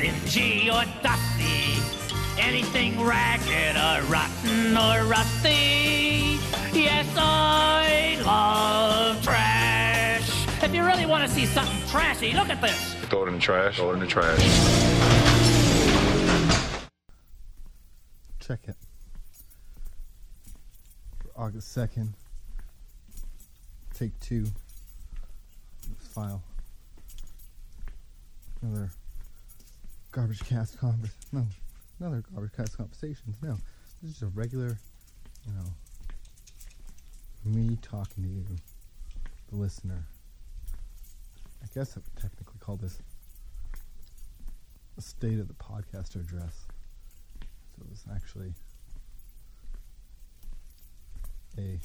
stingy or dusty, anything ragged or rotten or rusty. Yes, I love trash. If you really want to see something trashy, look at this. Throw it in the trash. Throw it in the trash. Check it. For August 2nd. Take two. This file. Another garbage cast convers. No, another garbage cast conversations. No, this is just a regular, you know, me talking to you, the listener. I guess I would technically call this a state of the podcaster address. So it was actually a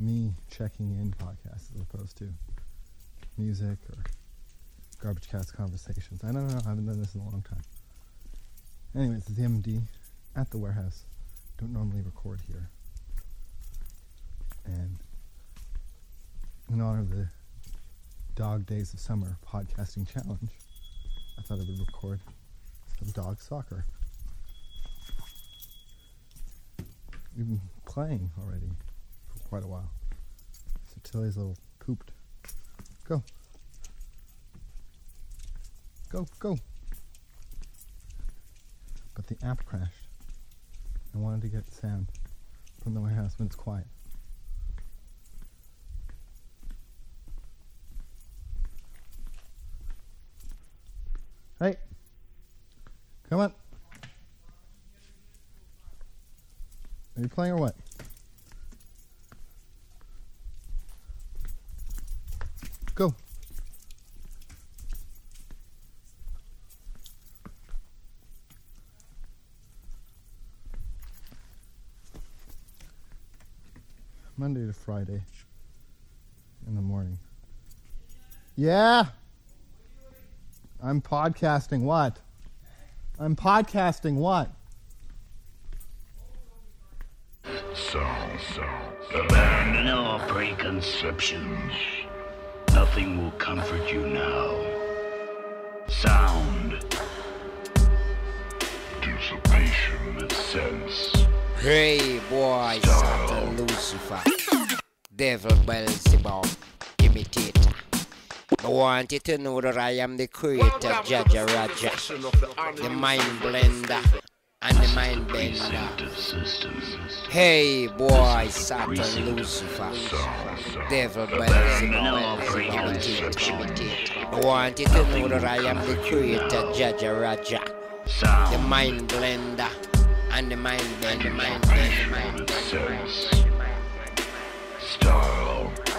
me checking in podcast as opposed to music or garbage cast conversations. I don't know, I haven't done this in a long time. Anyways, it's the MD at the warehouse. Don't normally record here. And in honor of the Dog Days of Summer podcasting challenge, I thought I would record some dog soccer. We've been playing already for quite a while. So Tilly's a little pooped. Go. Go, go. But the app crashed. I wanted to get sound from the warehouse when it's quiet. Hey. Come on. Are you playing or what? Go. Monday to Friday in the morning. Yeah. I'm podcasting what? I'm podcasting what? So, so, abandon all preconceptions. Nothing will comfort you now. Sound. Dissipation of sense. Hey boy, Style. Satan Lucifer, Devil Beelzebub, imitator. I want you to know that I am the creator, Jaja Raja, the mind blender and the mind bender. Receptive systems. Hey boy, Satan Lucifer, Devil Abandon all Beelzebub, preconceptions. imitator. I want you to know that I am the creator, Jaja Raja, the mind blender and the mind bender, mind bender, mind of bender. Sense.